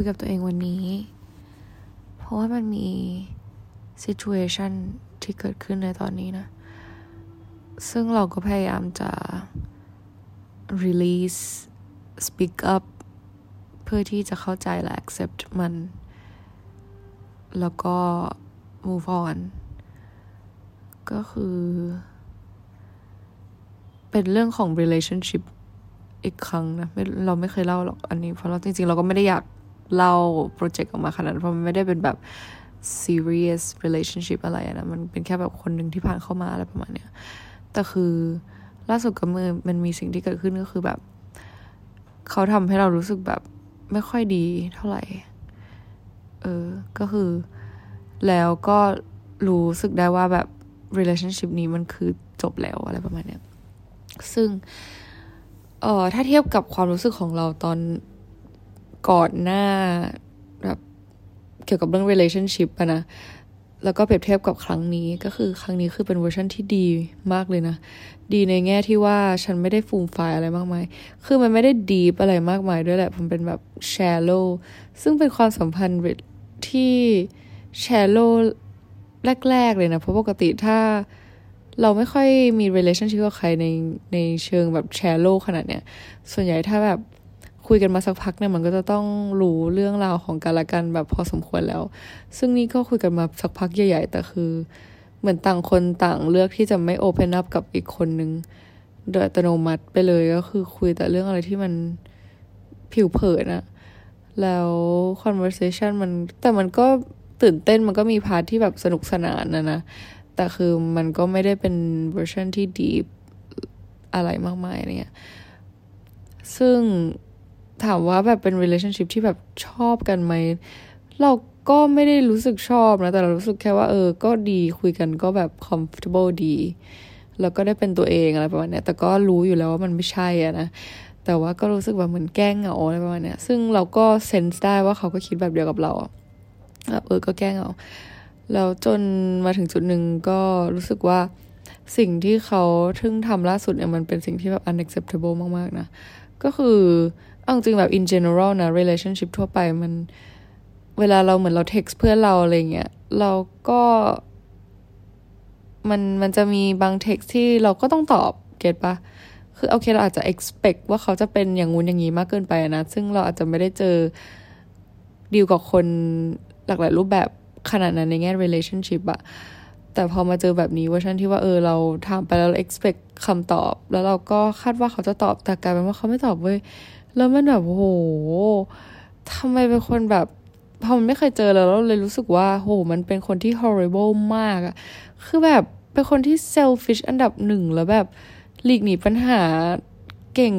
คุยกับตัวเองวันนี้ เพราะว่ามันมี situation ที่เกิดขึ้นในตอนนี้นะ ซึ่งเราก็พยายามจะ release speak up เพื่อที่จะเข้าใจและ accept มัน แล้วก็ move on ก็คือ เป็นเรื่องของ relationship อีกครั้งนะเราไม่เคยเล่าหรอกอันนี้ เพราะเราจริงๆ เราก็ไม่ได้อยาก เล่าโปรเจกต์ออกมาขนาดเพราะมันไม่ได้เป็นแบบ serious relationship อะไรนะมันเป็นแค่แบบคนหนึ่งที่ผ่านเข้ามาอะไรประมาณเนี้ยแต่คือล่าสุดก็มือมันมีสิ่งที่เกิดขึ้นก็คือแบบ เขาทำให้เรารู้สึกแบบไม่ค่อยดีเท่าไหร่ เออ ก็คือ แล้วก็รู้สึกได้ว่าแบบ relationship นี้มันคือจบแล้วอะไรประมาณเนี้ยซึ่ง เออถ้าเทียบกับความรู้สึกของเราตอน ก่อนหน้าแบบเกี่ยวกับเรื่อง relationship อะนะ แล้วก็เปรียบเทียบกับครั้งนี้ก็คือครั้งนี้คือเป็นเวอร์ชันที่ดีมากเลยนะ ดีในแง่ที่ว่าฉันไม่ได้ฟูมไฟอะไรมากมาย คือมันไม่ได้ดีอะไรมากมายด้วยแหละ มันเป็นแบบ shallow ซึ่งเป็นความสัมพันธ์ที่ shallow แรก ๆ เลยนะ เพราะปกติถ้าเราไม่ค่อยมี relationship กับใครในในเชิงแบบ shallow ขนาดเนี้ย ส่วนใหญ่ถ้าแบบ คุยกันมาสักพักเนี่ยมันก็จะต้องรู้เรื่องราวของกันและกันแบบพอสมควรแล้ว ซึ่งนี่ก็คุยกันมาสักพักใหญ่ ๆ แต่คือ เหมือนต่างคนต่างเลือกที่จะไม่โอเพนอัพกับอีกคนนึงโดยอัตโนมัติไปเลยก็คือคุยแต่เรื่องอะไรที่มันผิวเผินอะแล้ว conversation มันแต่มันก็ตื่นเต้นมันก็มี part ที่แบบสนุกสนานนะนะ แต่คือมันก็ไม่ได้เป็นเวอร์ชันที่ดีอะไรมากมายเนี่ยซึ่ง ถามว่าแบบเป็น relationship ที่แบบชอบกันไหม เราก็ไม่ได้รู้สึกชอบนะ แต่เรารู้สึกแค่ว่าเออ ก็ดีคุยกันก็แบบ comfortable ดี แล้วก็ได้เป็นตัวเองอะไรประมาณนี้แต่ก็รู้อยู่แล้วว่ามันไม่ใช่อะนะ แต่ว่าก็รู้สึกแบบเหมือนแกล้งเหงาอะไรประมาณนี้ซึ่งเราก็เซนส์ได้ว่าเขาก็คิดแบบเดียวกับเราแบบเออ ก็แกล้งเหงาแล้วจนมาถึงจุดหนึ่งก็รู้สึกว่า สิ่งที่เขาทึ่งทำล่าสุดเนี่ยมันเป็นสิ่งที่แบบ unacceptable มากๆนะ ก็คือเอาจริงแบบ in general นะ relationship ทั่วไปมันเวลาเราเหมือนเรา text เพื่อนเราอะไรเงี้ยเราก็มันมันจะมีบาง text ที่เราก็ต้องตอบเก็ตปะคือโอเคเราอาจจะ expect ว่าเขาจะเป็นอย่างงู้นอย่างนี้มากเกินไปนะ ซึ่งเราอาจจะไม่ได้เจอดีลกับคนหลากหลายรูปแบบขนาดนั้นในแง่ relationship อะ แต่พอมาเจอแบบนี้เวอร์ชันที่ว่าเออเราถามไปแล้วเรา expect คำตอบ แล้วเราก็คาดว่าเขาจะตอบแต่กลายเป็นว่าเขาไม่ตอบเว้ยแล้วมันแบบโหทำไมเป็นคนแบบพอมันไม่เคยเจอแล้วเราเลยรู้สึกว่าโหมันเป็นคนที่ horrible มากอะคือแบบเป็นคนที่ selfish อันดับหนึ่งแล้วแบบหลีกหนีปัญหาเก่ง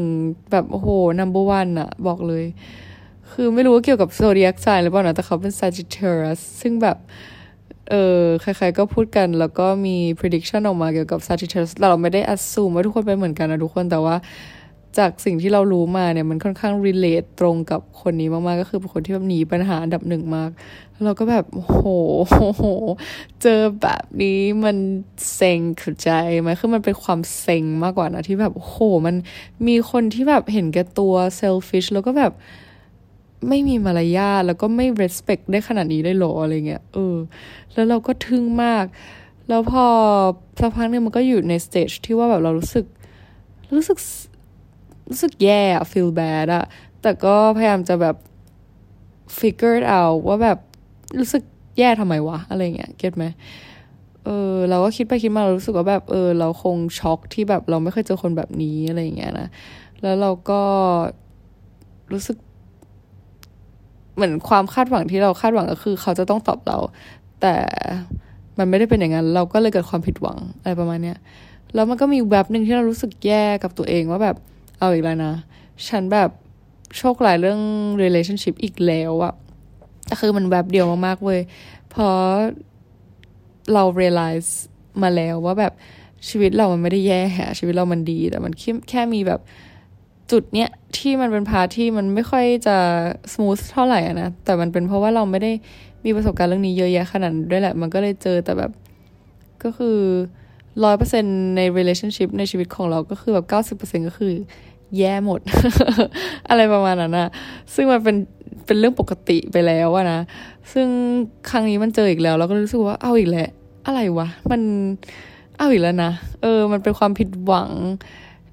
แบบโอ้โห number one อะบอกเลย คือไม่รู้ว่าเกี่ยวกับ zodiac sign หรือเปล่านะแต่เขาเป็น Sagittarius ซึ่งแบบ เออใครๆก็พูดกันแล้วก็มี prediction ออกมาเกี่ยวกับ Sagittarius เราไม่ได้ assume ว่าทุกคนเป็นเหมือนกันนะทุกคนแต่ว่าจากสิ่งที่เรารู้มาเนี่ยมันค่อนข้าง relate ตรงกับคนนี้มาก ๆ ก็คือเป็นคนที่แบบหนีปัญหาอันดับหนึ่งมากเราก็แบบโหโห เจอแบบนี้มันเซ็งเข้าใจไหมคือมันเป็นความเซ็งมากกว่านะที่แบบโหมันมีคนที่แบบเห็นแก่ตัว selfish แล้วก็แบบ ไม่มีมารยาทแล้วก็ไม่ respect ได้ขนาดนี้ได้หรออะไรเงี้ยเออ แล้วเราก็ทึ่งมาก แล้วพอสักพักนึงมันก็อยู่ใน stage ที่ว่าแบบเรารู้สึก รู้สึกรู้สึกแย่ feel bad อะแต่ก็พยายามจะแบบ figure out ว่าแบบรู้สึกแย่ทำไมวะ อะไรเงี้ยเก็ตไหมเออเราก็คิดไปคิดมาเรารู้สึกว่าแบบเออ เราคงช็อกที่แบบเราไม่เคยเจอคนแบบนี้อะไรเงี้ยนะแล้วเราก็รู้สึก เหมือนความคาดหวังที่เราคาดหวังก็คือ เขาจะต้องตอบเรา แต่มันไม่ได้เป็นอย่างนั้น เราก็เลยเกิดความผิดหวังอะไรประมาณเนี้ยแล้วมันก็มีแบบหนึ่งที่เรารู้สึกแย่กับตัวเองว่าแบบเอาอีกแล้วนะ ฉันแบบโชคหลายเรื่อง relationship อีกแล้วอะแต่คือมันแบบเดียวมากๆเว้ยเพราะเรา realize มาแล้วว่าแบบชีวิตเรามันไม่ได้แย่ชีวิตเรามันดี แต่มันแค่มีแบบจุดเนี้ย ที่มันเป็นพาที่มันไม่ค่อยจะ smooth เท่าไหร่นะ แต่มันเป็นเพราะว่าเราไม่ได้มีประสบการณ์เรื่องนี้เยอะแยะขนาดด้วยแหละ มันก็เลยเจอแต่แบบก็คือร้อยเปอร์เซ็นใน relationship ในชีวิตของเราก็คือแบบเก้าสิบเปอร์เซ็นก็คือ แย่หมด อะไรประมาณนั้นนะซึ่งมันเป็นเป็นเรื่องปกติไปแล้วอะนะ ซึ่งครั้งนี้มันเจออีกแล้ว เราก็รู้สึกว่าเอาอีกแล้วอะไรวะ มันเอาอีกแล้วนะ เออ มันเป็นความผิดหวัง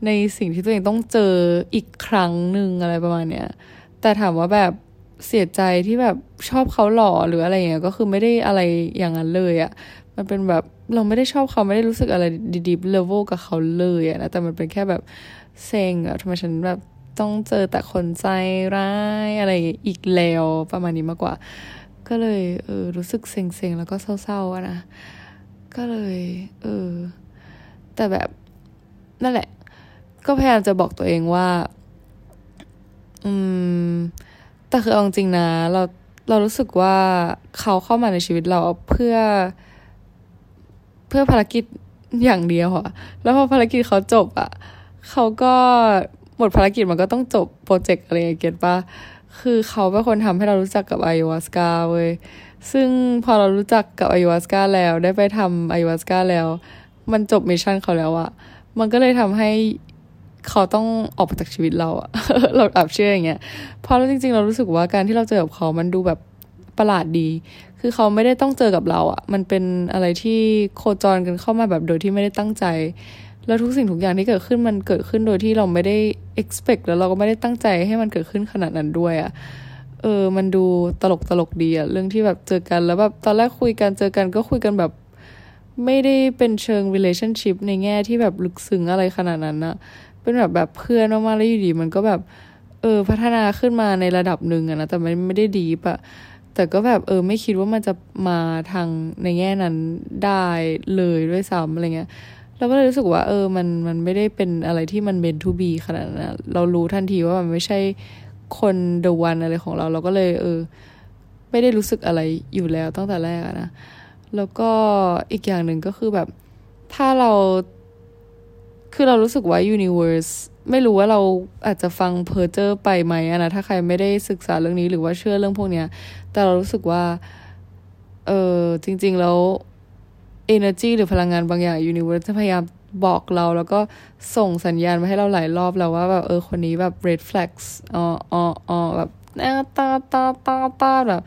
ในสิ่งที่ตัวเองต้องเจออีกครั้งหนึ่งอะไรประมาณเนี้ยแต่ถามว่าแบบเสียใจที่แบบชอบเขาหล่อหรืออะไรเงี้ยก็คือไม่ได้อะไรอย่างนั้นเลยอะมันเป็นแบบเราไม่ได้ชอบเขาไม่ได้รู้สึกอะไรดีๆเลเวลกับเขาเลยอะนะแต่มันเป็นแค่แบบเซ็งอะทำไมฉันแบบต้องเจอแต่คนใจร้ายอะไรอีกแล้วประมาณนี้มากกว่า ก็เลยเออรู้สึกเซ็งๆแล้วก็เศร้าๆนะก็เลย เออ แต่แบบนั่นแหละ ก็พยายามจะบอกตัวเองว่า อืม แต่คือเอาจริงนะ เราเรารู้สึกว่าเขาเข้ามาในชีวิตเราเพื่อ เพื่อภารกิจอย่างเดียวอะแล้วพอภารกิจเขาจบอะเขาก็หมดภารกิจมันก็ต้องจบ project อะไร get ปะคือเขาเป็นคนทำให้เรารู้จักกับ ayahuasca เว้ย ซึ่งพอเรารู้จักกับ ayahuasca แล้ว ได้ไปทำ ayahuasca แล้ว มันจบ mission เขาแล้วอะมันก็เลยทำให้ เขาต้องออกไปจากชีวิตเราอะเราอับเชื่ออย่างเงี้ยเพราะจริง ๆ เรารู้สึกว่าการที่เราเจอกับเขามันดูแบบประหลาดดี คือเขาไม่ได้ต้องเจอกับเราอะมันเป็นอะไรที่โคจรกันเข้ามาแบบโดยที่ไม่ได้ตั้งใจ แล้วทุกสิ่งทุกอย่างที่เกิดขึ้นมันเกิดขึ้นโดยที่เราไม่ได้ expect แล้วเราก็ไม่ได้ตั้งใจให้มันเกิดขึ้นขนาดนั้นด้วยอะ่ะเออ มันดูตลกตลกดีอะเรื่องที่แบบเจอกันแล้วแบบตอนแรกคุยกันเจอกันก็คุยกันแบบไม่ได้เป็นเชิง relationship ในแง่ที่แบบลึกซึ้งอะไรขนาดนั้นอะ เป็นแบบแบบเพื่อนมากๆแล้วอยู่ดีมันก็แบบ เออ พัฒนาขึ้นมาในระดับหนึ่งอะนะแต่มันไม่ได้ดีปะแต่ก็แบบเออไม่คิดว่ามันจะมาทางในแง่นั้นได้เลยด้วยซ้ำอะไรเงี้ยเราก็เลยรู้สึกว่า เออมันมันไม่ได้เป็นอะไรที่มันเบนทูบีขนาดนั้นเรารู้ทันทีว่ามันไม่ใช่คนเดวันอะไรของเรา เราก็เลย เออ ไม่ได้รู้สึกอะไรอยู่แล้วตั้งแต่แรกนะแล้วก็อีกอย่างหนึ่งก็คือแบบ ถ้าเรา คือเรารู้สึกว่า Universe ไม่รู้ว่าเราอาจจะฟังเพอร์เจอร์ไปไหมนะถ้าใครไม่ได้ศึกษาเรื่องนี้หรือว่าเชื่อเรื่องพวกเนี้ย แต่เรารู้สึกว่า เออจริง ๆ แล้ว energy หรือพลังงานบางอย่าง universe จะพยายามบอกเราแล้วก็ส่งสัญญาณมาให้เราหลายรอบแล้วว่าแบบเออคนนี้แบบ red flags อ๋ออ๋อออแบบตาตาตาตาแบบ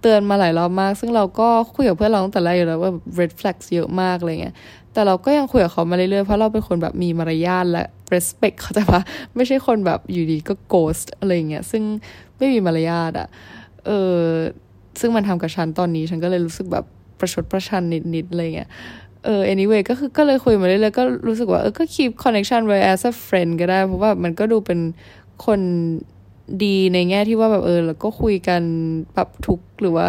เตือนมาหลายรอบมาก ซึ่งเราก็คุยกับเพื่อนเราตั้งแต่แรกอยู่แล้วว่า red flags เยอะมากอะไรเงี้ย แต่เราก็ยังคุยกับเขามาเรื่อยๆ เพราะเราเป็นคนแบบมีมารยาทและ respect เขาใจปะไม่ใช่คนแบบอยู่ดีก็ ghost อะไรเงี้ย ซึ่งไม่มีมารยาทอะเออ ซึ่งมันทำกับฉันตอนนี้ ฉันก็เลยรู้สึกแบบประชดประชันนิดๆ อะไรเงี้ย เออ anyway ก็คือก็เลยคุยมาเรื่อยๆ ก็รู้สึกว่าเออ ก็ keep connection ไว้ as a friend ก็ได้ เพราะว่ามันก็ดูเป็นคนดีในแง่ที่ว่าแบบเออ แล้วก็คุยกันปรับทุกข์หรือว่า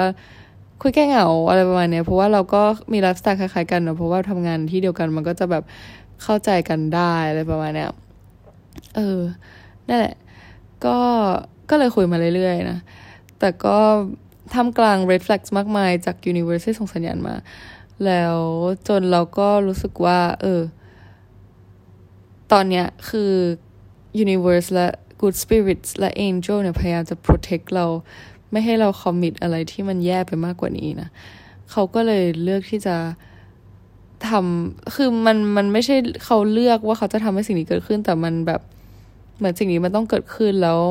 คุยแก้เหงาอะไรประมาณเนี้ยเพราะว่าเราก็มีไลฟ์สไตล์คล้ายๆกันเนาะเพราะว่าทำงานที่เดียวกันมันก็จะแบบเข้าใจกันได้อะไรประมาณเนี้ยเออนั่นแหละ ก็ก็เลยคุยมาเรื่อยๆนะ แต่ก็ท่ามกลาง red flags มากมายจาก universe ที่ส่งสัญญาณมา แล้วจนเราก็รู้สึกว่า เออ ตอนเนี้ยคือ universe และ good spirits และ angel เนี่ยพยายามจะ protect เรา ไม่ให้เรา commit อะไรที่มันแย่ไปมากกว่านี้นะเขาก็เลยเลือกที่จะทำคือมันมันไม่ใช่เขาเลือกว่าเขาจะทำให้สิ่งนี้เกิดขึ้น แต่มันแบบเหมือนสิ่งนี้มันต้องเกิดขึ้นแล้ว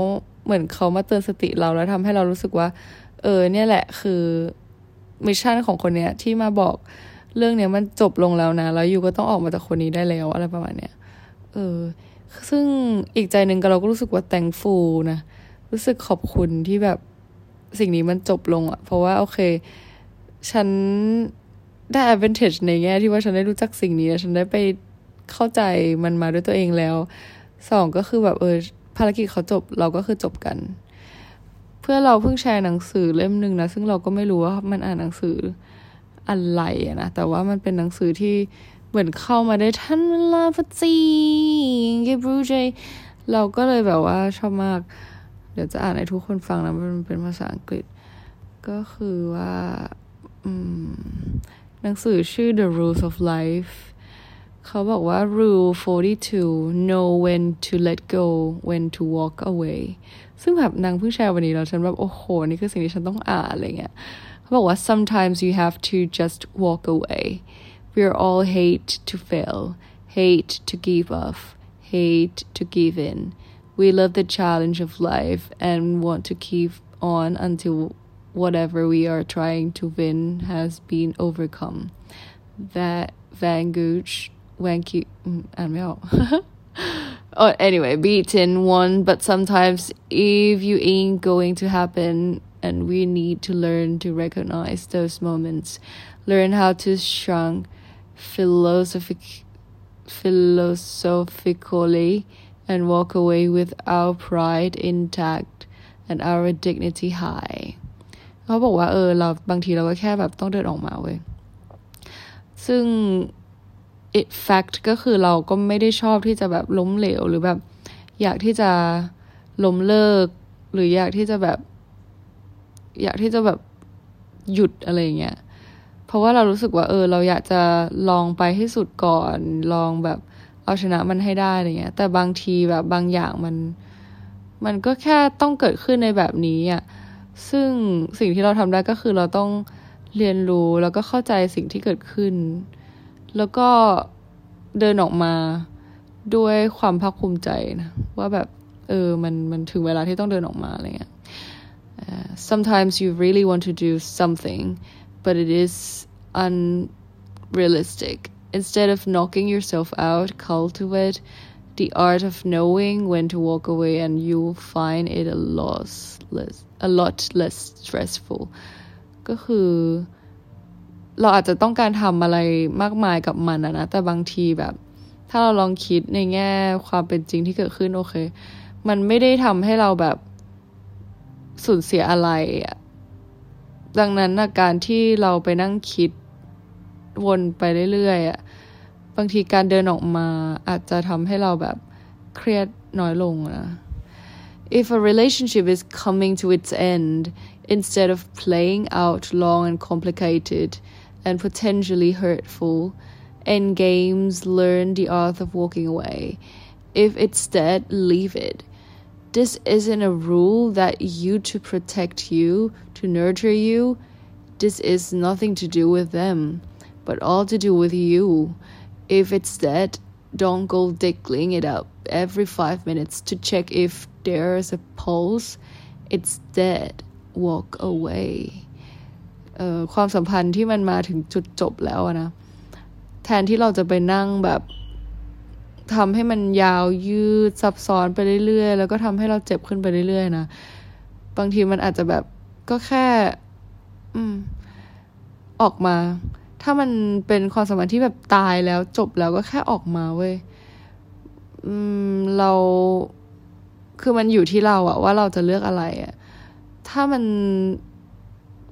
เหมือนเขามาเตือนสติเราแล้วทำให้เรารู้สึกว่า เออ เนี่ยแหละคือ mission ของคนเนี้ยที่มาบอกเรื่องเนี้ยมันจบลงแล้วนะแล้วยูก็ต้องออกมาจากคนนี้ได้แล้วอะไรประมาณเนี้ยเออ ซึ่งอีกใจหนึ่งก็เราก็รู้สึกว่าแตงฟูนะ รู้สึกขอบคุณที่แบบ สิ่งนี้มันจบลงอะเพราะว่าโอเค ฉันได้ advantage ในแง่ที่ว่าฉันได้รู้จักสิ่งนี้ ฉันได้ไปเข้าใจมันมาด้วยตัวเองแล้วสองก็คือแบบเออภารกิจเขาจบเราก็คือจบกัน เพื่อเราเพิ่งแชร์หนังสือเล่มหนึ่งนะ ซึ่งเราก็ไม่รู้ว่ามันอ่านหนังสืออะไรนะแต่ว่ามันเป็นหนังสือที่เหมือนเข้ามาได้ทันเวลาพอดีเกบรูเจเราก็เลยแบบว่าชอบมาก เดี๋ยวจะอ่านให้ทุกคนฟังนะมันเป็นภาษาอังกฤษ ก็คือว่าหนังสือชื่อ The Rules of Life เขาบอกว่า rule 42 know when to let go when to walk away ซึ่งแบบนางเพิ่งแชร์วันนี้แล้วฉันแบบโอ้โห นี่คือสิ่งที่ฉันต้องอ่านอะไรเงี้ยเขาบอกว่า sometimes you have to just walk away we're all hate to fail hate to give up hate to give in we love the challenge of life and want to keep on until whatever we are trying to win has been overcome. That Van Gooch Wanky me mm, out. Oh anyway beaten won but sometimes if you ain't going to happen and we need to learn to recognize those moments. Learn how to shrunk philosophic philosophically and walk away with our pride intact and our dignity high เขาบอกว่าเออเราบางทีเราก็แค่แบบต้องเดินออกมาเว้ย ซึ่ง it fact ก็คือเราก็ไม่ได้ชอบที่จะแบบล้มเหลวหรือแบบ อยากที่จะล้มเลิก หรืออยากที่จะแบบ อยากที่จะแบบหยุดอะไรเงี้ย เพราะว่าเรารู้สึกว่าเออ เราอยากจะลองไปให้สุดก่อนลองแบบ เอาชนะมันให้ได้อะไรเงี้ย แต่บางทีแบบบางอย่างมัน มันก็แค่ต้องเกิดขึ้นในแบบนี้อะซึ่งสิ่งที่เราทำได้ก็คือเราต้องเรียนรู้แล้วก็เข้าใจสิ่งที่เกิดขึ้น แล้วก็เดินออกมาด้วยความภาคภูมิใจนะว่าแบบเออมันมันถึงเวลาที่ต้องเดินออกมาอะไรเงี้ย uh, sometimes you really want to do something but it is unrealistic instead of knocking yourself out cultivate the art of knowing when to walk away and you'll find it a lot less a lot less stressful ก็คือ เราอาจจะต้องการทำอะไรมากมายกับมันนะ แต่บางทีแบบ ถ้าเราลองคิดในแง่ความเป็นจริงที่เกิดขึ้นโอเค มันไม่ได้ทำให้เราแบบสูญเสียอะไรอะดังนั้นนะการที่เราไปนั่งคิด วนไปเรื่อยๆอะบางทีการเดินออกมาอาจจะทำให้เราแบบเครียดน้อยลงนะ if a relationship is coming to its end instead of playing out long and complicated and potentially hurtful end games learn the art of walking away if it's dead leave it this isn't a rule that you to protect you to nurture you this is nothing to do with them But all to do with you if it's dead, don't go digging it up every five minutes to check if there's a pulse. It's dead. Walk away. เอ่อความสัมพันธ์ที่มันมาถึงจุดจบแล้วนะ แทนที่เราจะไปนั่งแบบทำให้มันยาวยืดซับซ้อนไปเรื่อยๆ แล้วก็ทำให้เราเจ็บขึ้นไปเรื่อยๆนะ บางทีมันอาจจะแบบก็แค่ อืม ออกมา ถ้ามันเป็นความสัมพันธ์ที่แบบตายแล้วจบแล้วก็แค่ออกมาเว้ยอือเราคือมันอยู่ที่เราอะว่าเราจะเลือกอะไรอะถ้ามัน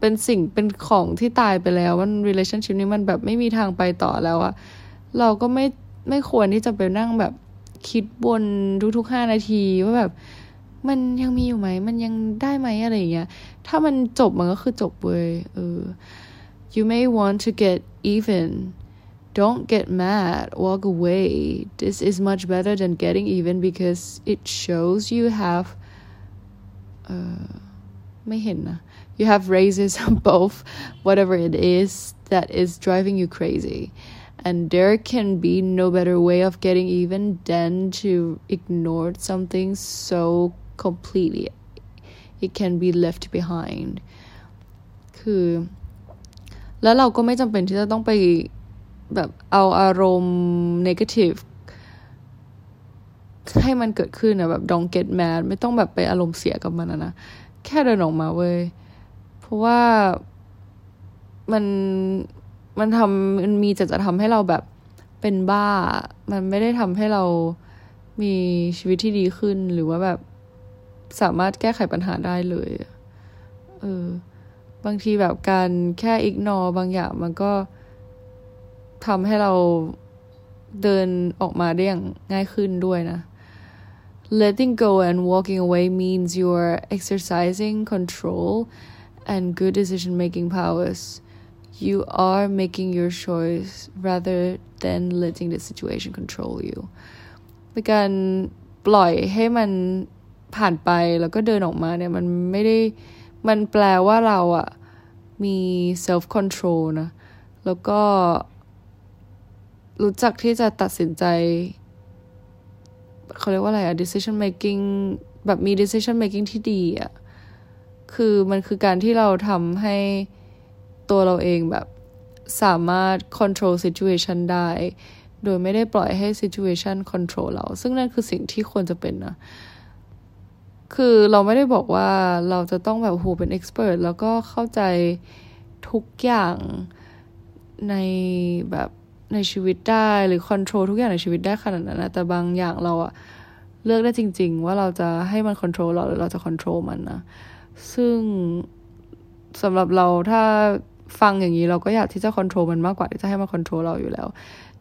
เป็นสิ่งเป็นของที่ตายไปแล้วมัน relationship นี้มันแบบไม่มีทางไปต่อแล้วอะเราก็ไม่ไม่ควรที่จะไปนั่งแบบคิดบนทุกๆห้านาทีว่าแบบ มันยังมีอยู่ไหม มันยังได้ไหมอะไรอย่างเงี้ย ถ้ามันจบมันก็คือจบเว้ยเออ You may want to get even. Don't get mad. Walk away. This is much better than getting even because it shows you have. Uh, ไม่เห็นนะ you have raises both whatever it is that is driving you crazy and there can be no better way of getting even than to ignore something so completely it can be left behind คือ แล้วเราก็ไม่จำเป็นที่จะต้องไปแบบเอาอารมณ์ negative ให้มันเกิดขึ้นนะแบบ don't get mad ไม่ต้องแบบไปอารมณ์เสียกับมันนะนะ แค่เดินออกมาเว้ย เพราะว่ามันมันทำมันมีจะจะทำให้เราแบบเป็นบ้า มันไม่ได้ทำให้เรามีชีวิตที่ดีขึ้นหรือว่าแบบสามารถแก้ไขปัญหาได้เลย เออ บางทีแบบการแค่อิกนอบางอย่างมันก็ทำให้เราเดินออกมาได้อย่างง่ายขึ้นด้วยนะ letting go and walking away means you're exercising control and good decision making powers you are making your choice rather than letting the situation control you เป็นการปล่อยให้มันผ่านไปแล้วก็เดินออกมาเนี่ยมันไม่ได้ มันแปลว่าเราอะมี self control นะ แล้วก็ รู้จักที่จะตัดสินใจเขาเรียกว่าอะไรอะ decision making แบบมี decision making ที่ดีอะคือมันคือการที่เราทำให้ตัวเราเองแบบสามารถ control situation ได้ โดยไม่ได้ปล่อยให้ situation control เรา ซึ่งนั่นคือสิ่งที่ควรจะเป็นนะ คือเราไม่ได้บอกว่าเราจะต้องแบบโหเป็น expert แล้วก็เข้าใจทุกอย่างในแบบในชีวิตได้หรือ control ทุกอย่างในชีวิตได้ขนาดนั้นนะแต่บางอย่างเราอะเลือกได้จริง ๆ ว่าเราจะให้มัน control เราหรือเราจะ control มันนะซึ่งสำหรับเราถ้าฟังอย่างนี้เราก็อยากที่จะควบคุมมันมากกว่าที่จะให้มันควบคุมเราอยู่แล้ว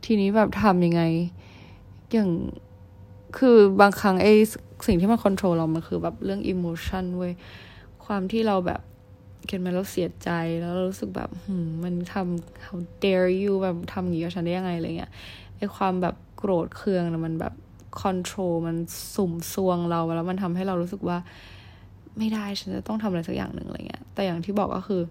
ทีนี้แบบทำยังไง อย่างคือบางครั้งไอ้ สิ่งที่มันควบคุมเรามันคือแบบเรื่องอิโมชันเว้ยความที่เราแบบเขียนมาแล้วเสียใจแล้วเรารู้สึกแบบหืมมันทำ how dare you แบบทำอย่างนี้กับฉันได้ยังไงอะไรเงี้ยไอ้ความแบบโกรธเคืองนะมันแบบคอนโทรลมันสุ่มซวงเรา แล้วมันทำให้เรารู้สึกว่า ไม่ได้ฉันจะต้องทำอะไรสักอย่างหนึ่งอะไรเงี้ย แต่อย่างที่บอกก็คือ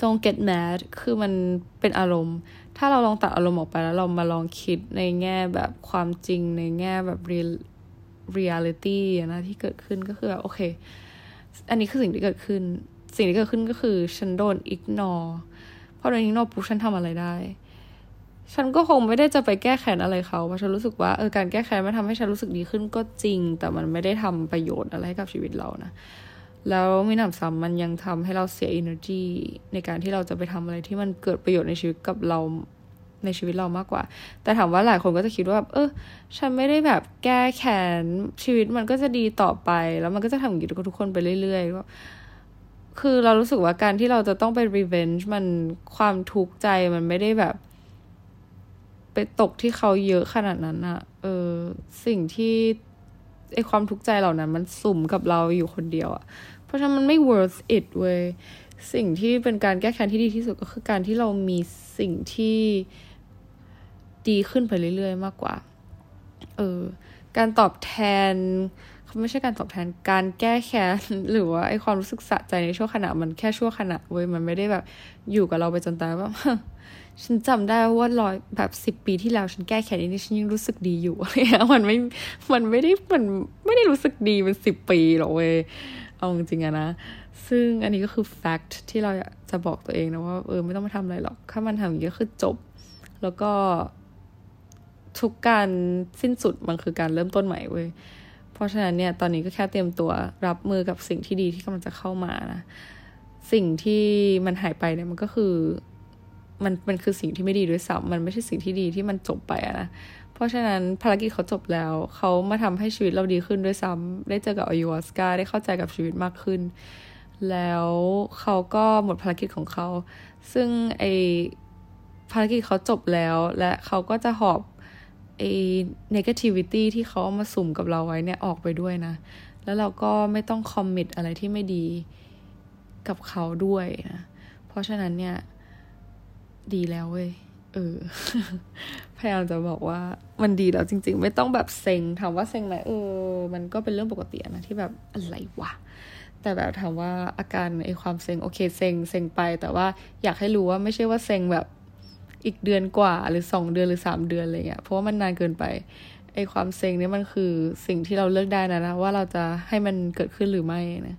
don't get mad คือมันเป็นอารมณ์ ถ้าเราลองตัดอารมณ์ออกไปแล้วเรามาลองคิดในแง่แบบความจริงในแง่แบบ real reality นะที่เกิดขึ้นก็คือแบบโอเค อันนี้คือสิ่งที่เกิดขึ้น สิ่งที่เกิดขึ้นก็คือฉันโดน ignore เพราะโดน ignore ปุ๊บฉันทำอะไรได้ ฉันก็คงไม่ได้จะไปแก้แค้นอะไรเขาเพราะฉันรู้สึกว่าเออการแก้แค้นมันทำให้ฉันรู้สึกดีขึ้นก็จริง แต่มันไม่ได้ทำประโยชน์อะไรให้กับชีวิตเรานะแล้วมีหนำซ้ำมันยังทำให้เราเสีย energy ในการที่เราจะไปทำอะไรที่มันเกิดประโยชน์ในชีวิตกับเรา ในชีวิตเรามากกว่า แต่ถามว่าหลายคนก็จะคิดว่าเออฉันไม่ได้แบบแก้แค้นชีวิตมันก็จะดีต่อไป แล้วมันก็จะทำอย่างนี้กับทุกคนไปเรื่อยๆก็คือเรารู้สึกว่าการที่เราจะต้องไป revenge มันความทุกข์ใจมันไม่ได้แบบ ไปตกที่เขาเยอะขนาดนั้นอะเออสิ่งที่ไอความทุกข์ใจเหล่านั้น มันสุ่มกับเราอยู่คนเดียวอะเพราะฉะนั้นมันไม่ worth it เว้ยสิ่งที่เป็นการแก้แค้นที่ดีที่สุดก็คือการที่เรามีสิ่งที่ ดีขึ้นไปเรื่อยๆ มากกว่า เออ การตอบแทนเขาไม่ใช่การตอบแทนการแก้แค้นหรือว่าไอความรู้สึกสะใจในชั่วขณะมันแค่ชั่วขณะเว้ยมันไม่ได้แบบอยู่กับเราไปจนตายว่าฉันจำได้ว่าร้อยแบบสิบปีที่แล้วฉันแก้แค้นนี้ฉันยังรู้สึกดีอยู่อะไรเงี้ยมันไม่ มันไม่ได้มันไม่ได้รู้สึกดีเป็นสิบปีหรอกเว้ยเอาจริงๆอะนะ ซึ่งอันนี้ก็คือ fact ที่เราจะบอกตัวเองนะว่าเออไม่ต้องมาทำอะไรหรอก ถ้ามันทำอย่างนี้ก็คือจบ แล้วก็ ทุกการสิ้นสุดมันคือการเริ่มต้นใหม่เว้ยเพราะฉะนั้นเนี่ยตอนนี้ก็แค่เตรียมตัวรับมือกับสิ่งที่ดีที่กำลังจะเข้ามานะสิ่งที่มันหายไปเนี่ยมันก็คือ มันมันคือสิ่งที่ไม่ดีด้วยซ้ำมันไม่ใช่สิ่งที่ดีที่มันจบไปอะนะเพราะฉะนั้นภารกิจเขาจบแล้ว เขามาทำให้ชีวิตเราดีขึ้นด้วยซ้ำได้เจอกับอายุวัสกาได้เข้าใจกับชีวิตมากขึ้น แล้วเขาก็หมดภารกิจของเขา ซึ่งไอภารกิจเขาจบแล้ว และเขาก็จะหอบ ไอ้ negativity ที่เขามาสุ่มกับเราไว้เนี่ยออกไปด้วยนะ แล้วเราก็ไม่ต้องคอมมิตอะไรที่ไม่ดีกับเขาด้วยนะ เพราะฉะนั้นเนี่ย ดีแล้วเว้ย เออ พยายามจะบอกว่ามันดีแล้วจริง ๆ ไม่ต้องแบบเซ็งถามว่าเซ็งไหมเออ มันก็เป็นเรื่องปกตินะที่แบบอะไรวะ แต่แบบถามว่าอาการไอความเซ็งโอเคเซ็งเซ็งไป แต่ว่าอยากให้รู้ว่าไม่ใช่ว่าเซ็งแบบ อีกเดือนกว่าหรือสองเดือนหรือสามเดือนอะไรเงี้ยเพราะว่ามันนานเกินไปไอความเซ็งนี่มันคือสิ่งที่เราเลือกได้นะนะว่าเราจะให้มันเกิดขึ้นหรือไม่นะ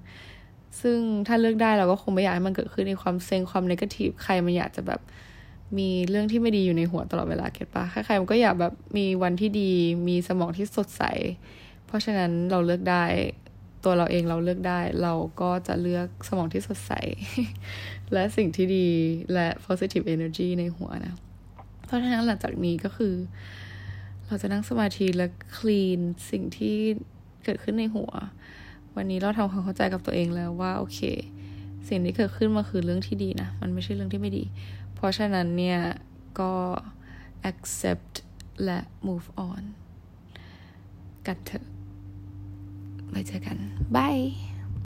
ซึ่งถ้าเลือกได้เราก็คงไม่อยากให้มันเกิดขึ้นในความเซ็งความนกาทีฟใครมันอยากจะแบบมีเรื่องที่ไม่ดีอยู่ในหัวตลอดเวลาเก็ตปะใครๆมันก็อยากแบบมีวันที่ดี มีสมองที่สดใส เพราะฉะนั้นเราเลือกได้ ตัวเราเองเราเลือกได้ เราก็จะเลือกสมองที่สดใส และสิ่งที่ดีและ positive energy ในหัวนะ เพราะฉะนั้นหลังจากนี้ก็คือ เราจะนั่งสมาธิและ clean สิ่งที่เกิดขึ้นในหัว วันนี้เราทำความเข้าใจกับตัวเองแล้วว่าโอเค สิ่งที่เกิดขึ้นมาคือเรื่องที่ดีนะ มันไม่ใช่เรื่องที่ไม่ดี เพราะฉะนั้นเนี่ยก็ accept และ move on กันเถอะ ไว้เจอกันบาย